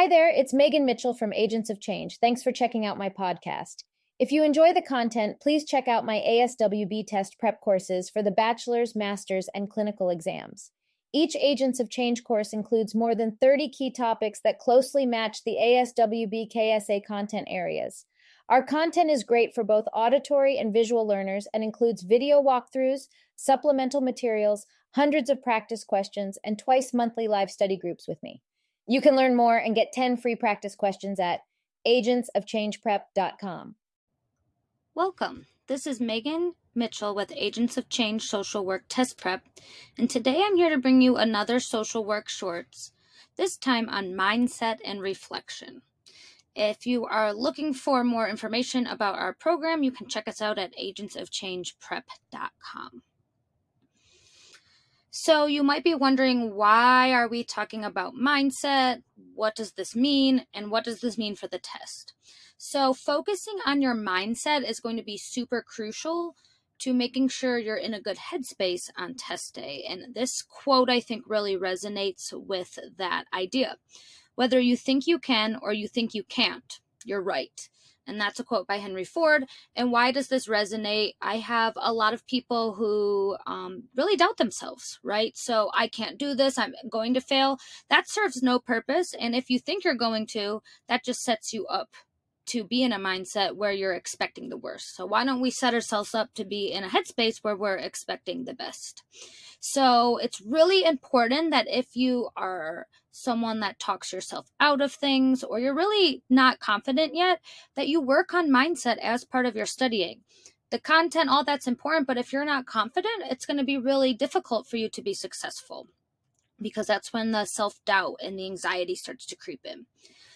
Hi there, it's Meagan Mitchell from Agents of Change. Thanks for checking out my podcast. If you enjoy the content, please check out my ASWB test prep courses for the bachelor's, master's, and clinical exams. Each Agents of Change course includes more than 30 key topics that closely match the ASWB KSA content areas. Our content is great for both auditory and visual learners and includes video walkthroughs, supplemental materials, hundreds of practice questions, and twice monthly live study groups with me. You can learn more and get 10 free practice questions at agentsofchangeprep.com. Welcome. This is Meagan Mitchell with Agents of Change Social Work Test Prep, and today I'm here to bring you another social work shorts, this time on mindset and reflection. If you are looking for more information about our program, you can check us out at agentsofchangeprep.com. So you might be wondering why are we talking about mindset? What does this mean? And what does this mean for the test? So focusing on your mindset is going to be super crucial to making sure you're in a good headspace on test day. And this quote I think really resonates with that idea. Whether you think you can or you think you can't, you're right. And that's a quote by Henry Ford. And why does this resonate? I have a lot of people who um, really doubt themselves, right? So I can't do this. I'm going to fail. That serves no purpose. And if you think you're going to, that just sets you up to be in a mindset where you're expecting the worst. So why don't we set ourselves up to be in a headspace where we're expecting the best? So it's really important that if you are someone that talks yourself out of things or you're really not confident yet, that you work on mindset as part of your studying. The content, all that's important, but if you're not confident, it's going to be really difficult for you to be successful because that's when the self doubt and the anxiety starts to creep in.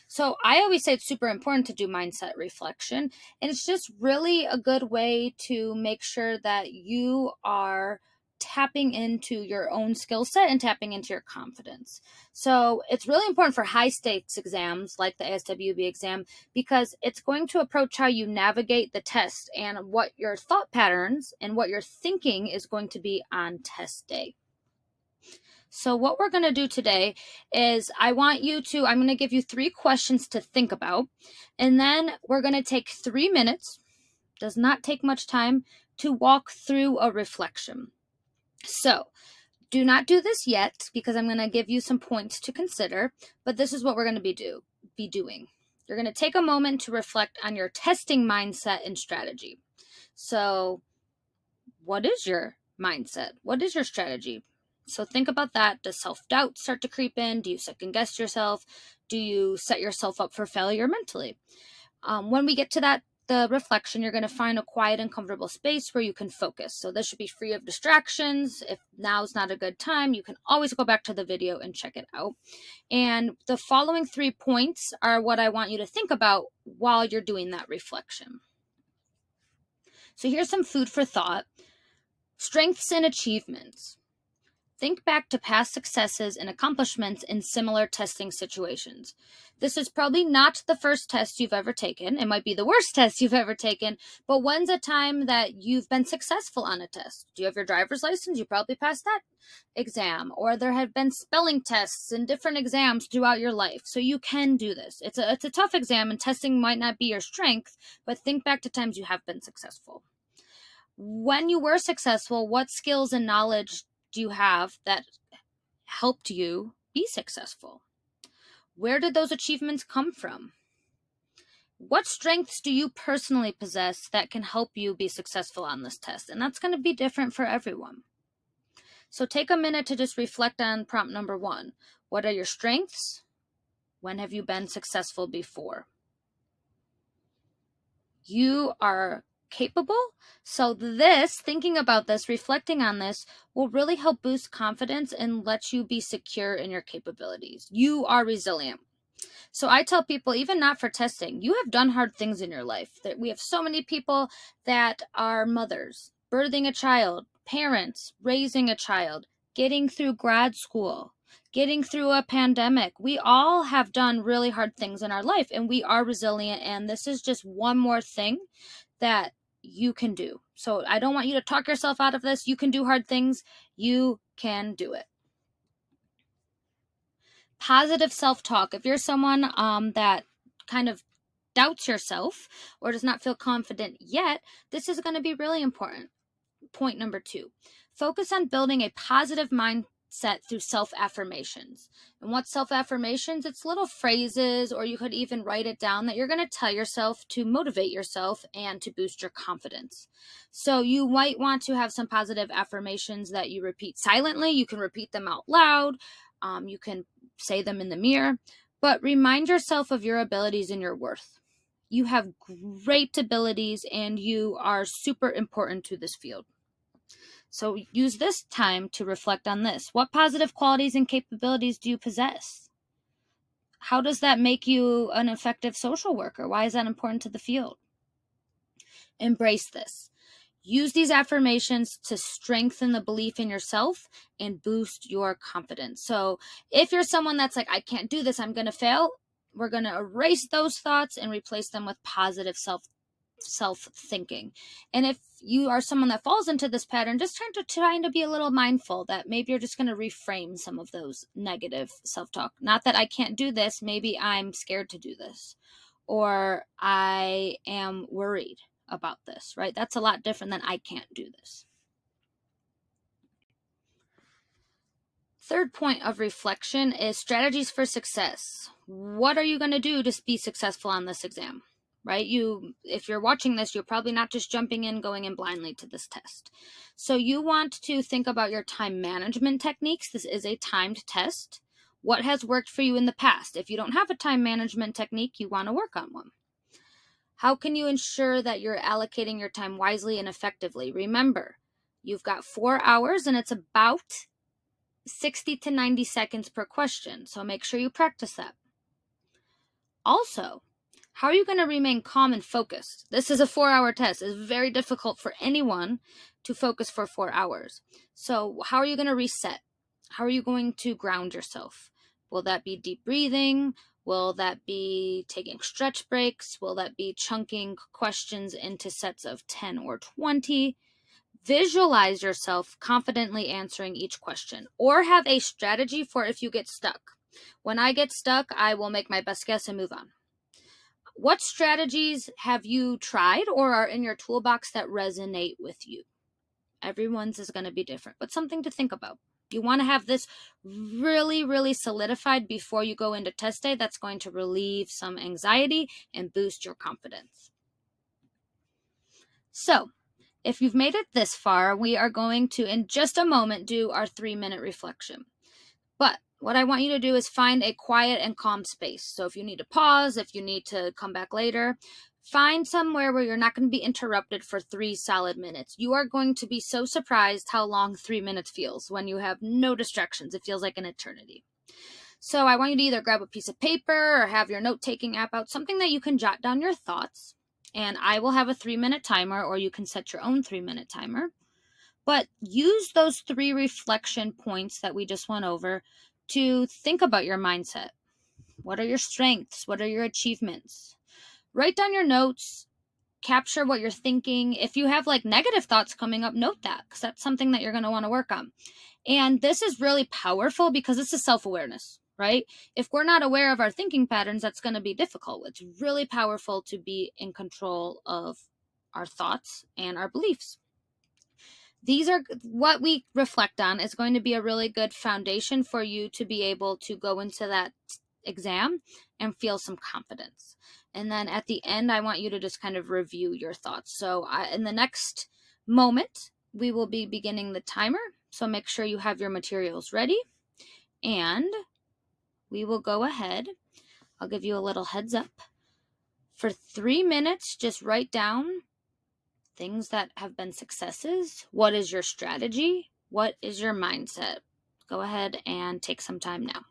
So I always say it's super important to do mindset reflection. And it's just really a good way to make sure that you are tapping into your own skill set and tapping into your confidence. So it's really important for high stakes exams like the ASWB exam because it's going to approach how you navigate the test and what your thought patterns and what your thinking is going to be on test day. So, what we're going to do today is I want you to, I'm going to give you three questions to think about, and then we're going to take three minutes, does not take much time, to walk through a reflection. So, do not do this yet because I'm going to give you some points to consider, but this is what we're going to be do be doing. You're going to take a moment to reflect on your testing mindset and strategy. So, what is your mindset? What is your strategy? So think about that. Does self doubt start to creep in? Do you second guess yourself? Do you set yourself up for failure mentally? Um, when we get to that, the reflection, you're going to find a quiet and comfortable space where you can focus. So this should be free of distractions. If now's not a good time, you can always go back to the video and check it out. And the following three points are what I want you to think about while you're doing that reflection. So here's some food for thought strengths and achievements. Think back to past successes and accomplishments in similar testing situations. This is probably not the first test you've ever taken. It might be the worst test you've ever taken, but when's a time that you've been successful on a test? Do you have your driver's license? You probably passed that exam. Or there have been spelling tests and different exams throughout your life. So you can do this. It's a it's a tough exam and testing might not be your strength, but think back to times you have been successful. When you were successful, what skills and knowledge do you have that helped you be successful? Where did those achievements come from? What strengths do you personally possess that can help you be successful on this test? And that's going to be different for everyone. So take a minute to just reflect on prompt number one. What are your strengths? When have you been successful before? You are capable. So, this, thinking about this, reflecting on this, will really help boost confidence and let you be secure in your capabilities. You are resilient. So, I tell people, even not for testing, you have done hard things in your life. That we have so many people that are mothers, birthing a child, parents, raising a child, getting through grad school, getting through a pandemic. We all have done really hard things in our life and we are resilient. And this is just one more thing that you can do. So I don't want you to talk yourself out of this. You can do hard things. You can do it. Positive self talk. If you're someone um, that kind of doubts yourself or does not feel confident yet, this is going to be really important. Point number two focus on building a positive mind set through self affirmations. And what self affirmations? It's little phrases, or you could even write it down that you're going to tell yourself to motivate yourself and to boost your confidence. So you might want to have some positive affirmations that you repeat silently. You can repeat them out loud, um, you can say them in the mirror, but remind yourself of your abilities and your worth. You have great abilities and you are super important to this field. So use this time to reflect on this. What positive qualities and capabilities do you possess? How does that make you an effective social worker? Why is that important to the field? Embrace this. Use these affirmations to strengthen the belief in yourself and boost your confidence. So, if you're someone that's like, I can't do this, I'm going to fail, we're going to erase those thoughts and replace them with positive self self thinking. And if you are someone that falls into this pattern, just trying to trying to be a little mindful that maybe you're just going to reframe some of those negative self talk. Not that I can't do this, maybe I'm scared to do this, or I am worried about this, right? That's a lot different than I can't do this. Third point of reflection is strategies for success. What are you going to do to be successful on this exam? Right? You, if you're watching this, you're probably not just jumping in, going in blindly to this test. So you want to think about your time management techniques. This is a timed test. What has worked for you in the past? If you don't have a time management technique, you want to work on one. How can you ensure that you're allocating your time wisely and effectively? Remember, you've got four hours and it's about 60 to 90 seconds per question. So make sure you practice that. Also, how are you going to remain calm and focused? This is a four hour test. It's very difficult for anyone to focus for four hours. So, how are you going to reset? How are you going to ground yourself? Will that be deep breathing? Will that be taking stretch breaks? Will that be chunking questions into sets of 10 or 20? Visualize yourself confidently answering each question or have a strategy for if you get stuck. When I get stuck, I will make my best guess and move on. What strategies have you tried or are in your toolbox that resonate with you? Everyone's is going to be different, but something to think about. You want to have this really, really solidified before you go into test day. That's going to relieve some anxiety and boost your confidence. So, if you've made it this far, we are going to, in just a moment, do our three minute reflection. But what I want you to do is find a quiet and calm space. So if you need to pause, if you need to come back later, find somewhere where you're not going to be interrupted for three solid minutes. You are going to be so surprised how long three minutes feels when you have no distractions. It feels like an eternity. So I want you to either grab a piece of paper or have your note taking app out, something that you can jot down your thoughts. And I will have a three minute timer, or you can set your own three minute timer. But use those three reflection points that we just went over to think about your mindset. What are your strengths? What are your achievements? Write down your notes, capture what you're thinking. If you have like negative thoughts coming up, note that because that's something that you're going to want to work on. And this is really powerful because this is self awareness, right? If we're not aware of our thinking patterns, that's going to be difficult. It's really powerful to be in control of our thoughts and our beliefs these are what we reflect on is going to be a really good foundation for you to be able to go into that exam and feel some confidence. And then at the end, I want you to just kind of review your thoughts. So, I, in the next moment, we will be beginning the timer. So, make sure you have your materials ready. And we will go ahead. I'll give you a little heads up. For three minutes, just write down things that have been successes. What is your strategy? What is your mindset? Go ahead and take some time now.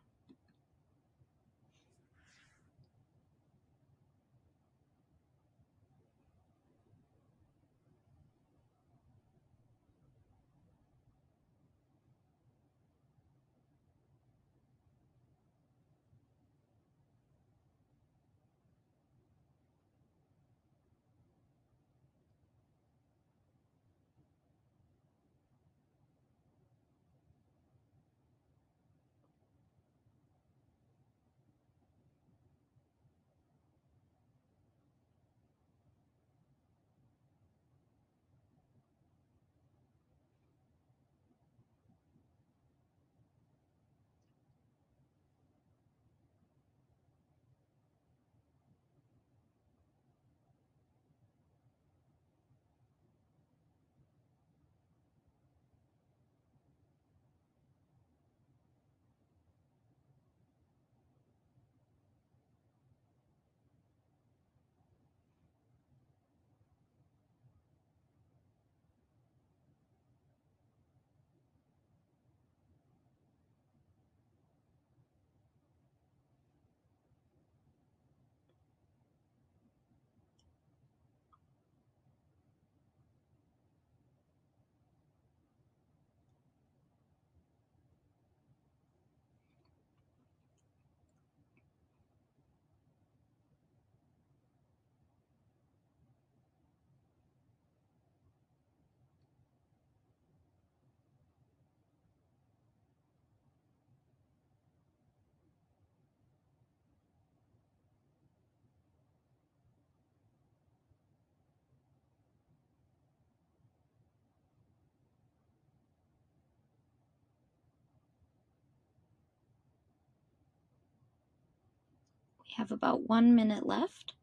Have about one minute left.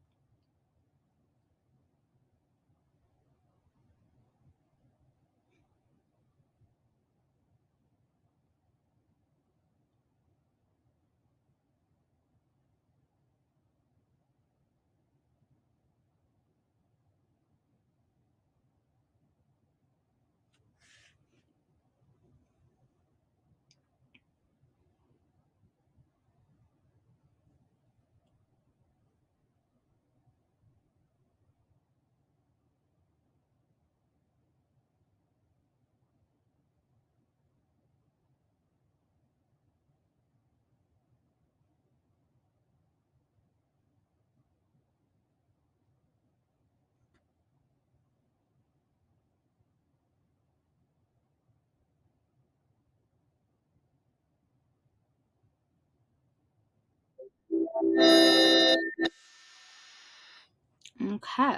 Okay.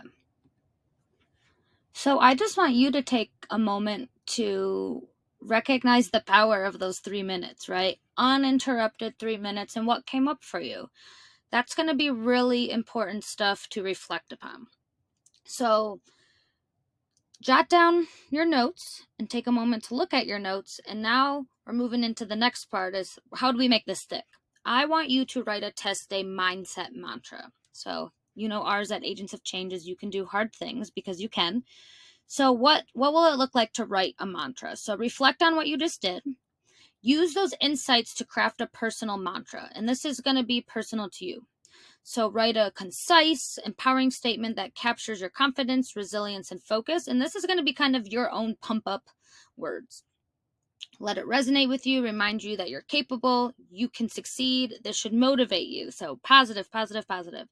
So I just want you to take a moment to recognize the power of those three minutes, right? Uninterrupted three minutes and what came up for you. That's going to be really important stuff to reflect upon. So jot down your notes and take a moment to look at your notes. And now we're moving into the next part is how do we make this stick? I want you to write a test day mindset mantra. So you know ours at agents of change is you can do hard things because you can. So what what will it look like to write a mantra? So reflect on what you just did. Use those insights to craft a personal mantra and this is going to be personal to you. So write a concise empowering statement that captures your confidence resilience and focus and this is going to be kind of your own pump up words let it resonate with you remind you that you're capable you can succeed this should motivate you so positive positive positive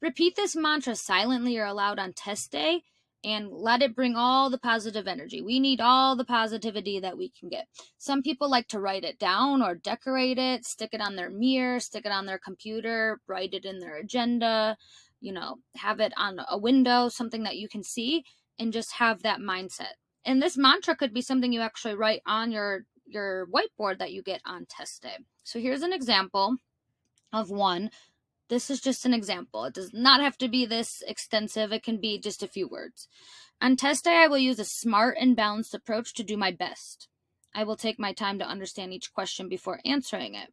Repeat this mantra silently or aloud on test day and let it bring all the positive energy. We need all the positivity that we can get. Some people like to write it down or decorate it, stick it on their mirror, stick it on their computer, write it in their agenda, you know, have it on a window, something that you can see and just have that mindset. And this mantra could be something you actually write on your your whiteboard that you get on test day. So here's an example of one this is just an example. It does not have to be this extensive. It can be just a few words. On test day, I will use a smart and balanced approach to do my best. I will take my time to understand each question before answering it.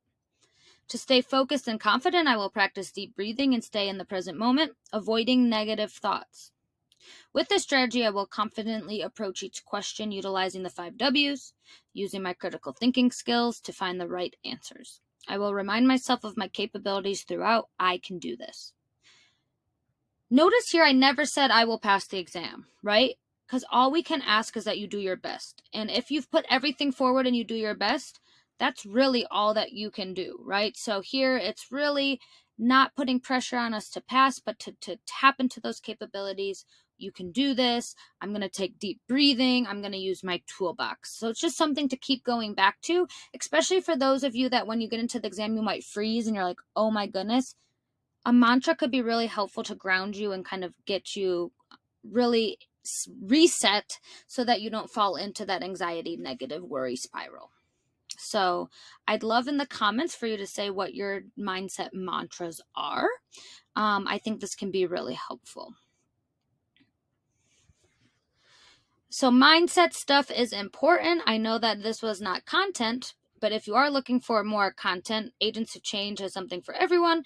To stay focused and confident, I will practice deep breathing and stay in the present moment, avoiding negative thoughts. With this strategy, I will confidently approach each question utilizing the five W's, using my critical thinking skills to find the right answers. I will remind myself of my capabilities throughout. I can do this. Notice here, I never said I will pass the exam, right? Because all we can ask is that you do your best. And if you've put everything forward and you do your best, that's really all that you can do, right? So here, it's really not putting pressure on us to pass, but to, to tap into those capabilities you can do this. I'm going to take deep breathing. I'm going to use my toolbox. So it's just something to keep going back to, especially for those of you that when you get into the exam, you might freeze and you're like, oh my goodness. A mantra could be really helpful to ground you and kind of get you uh, really reset so that you don't fall into that anxiety, negative worry spiral. So I'd love in the comments for you to say what your mindset mantras are. Um, I think this can be really helpful. So, mindset stuff is important. I know that this was not content, but if you are looking for more content, Agents of Change has something for everyone.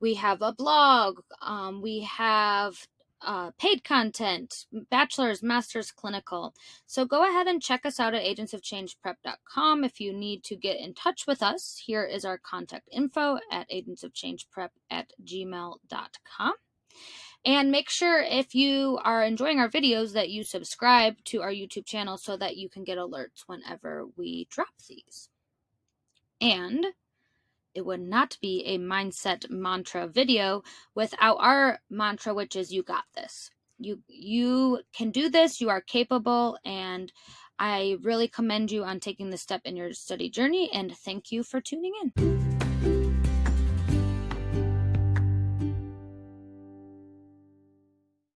We have a blog, um, we have uh, paid content, bachelor's, master's, clinical. So go ahead and check us out at agentsofchangeprep.com. If you need to get in touch with us, here is our contact info at agentsofchangeprep at gmail.com. And make sure if you are enjoying our videos that you subscribe to our YouTube channel so that you can get alerts whenever we drop these. And it would not be a mindset mantra video without our mantra which is you got this. You you can do this, you are capable and I really commend you on taking this step in your study journey and thank you for tuning in.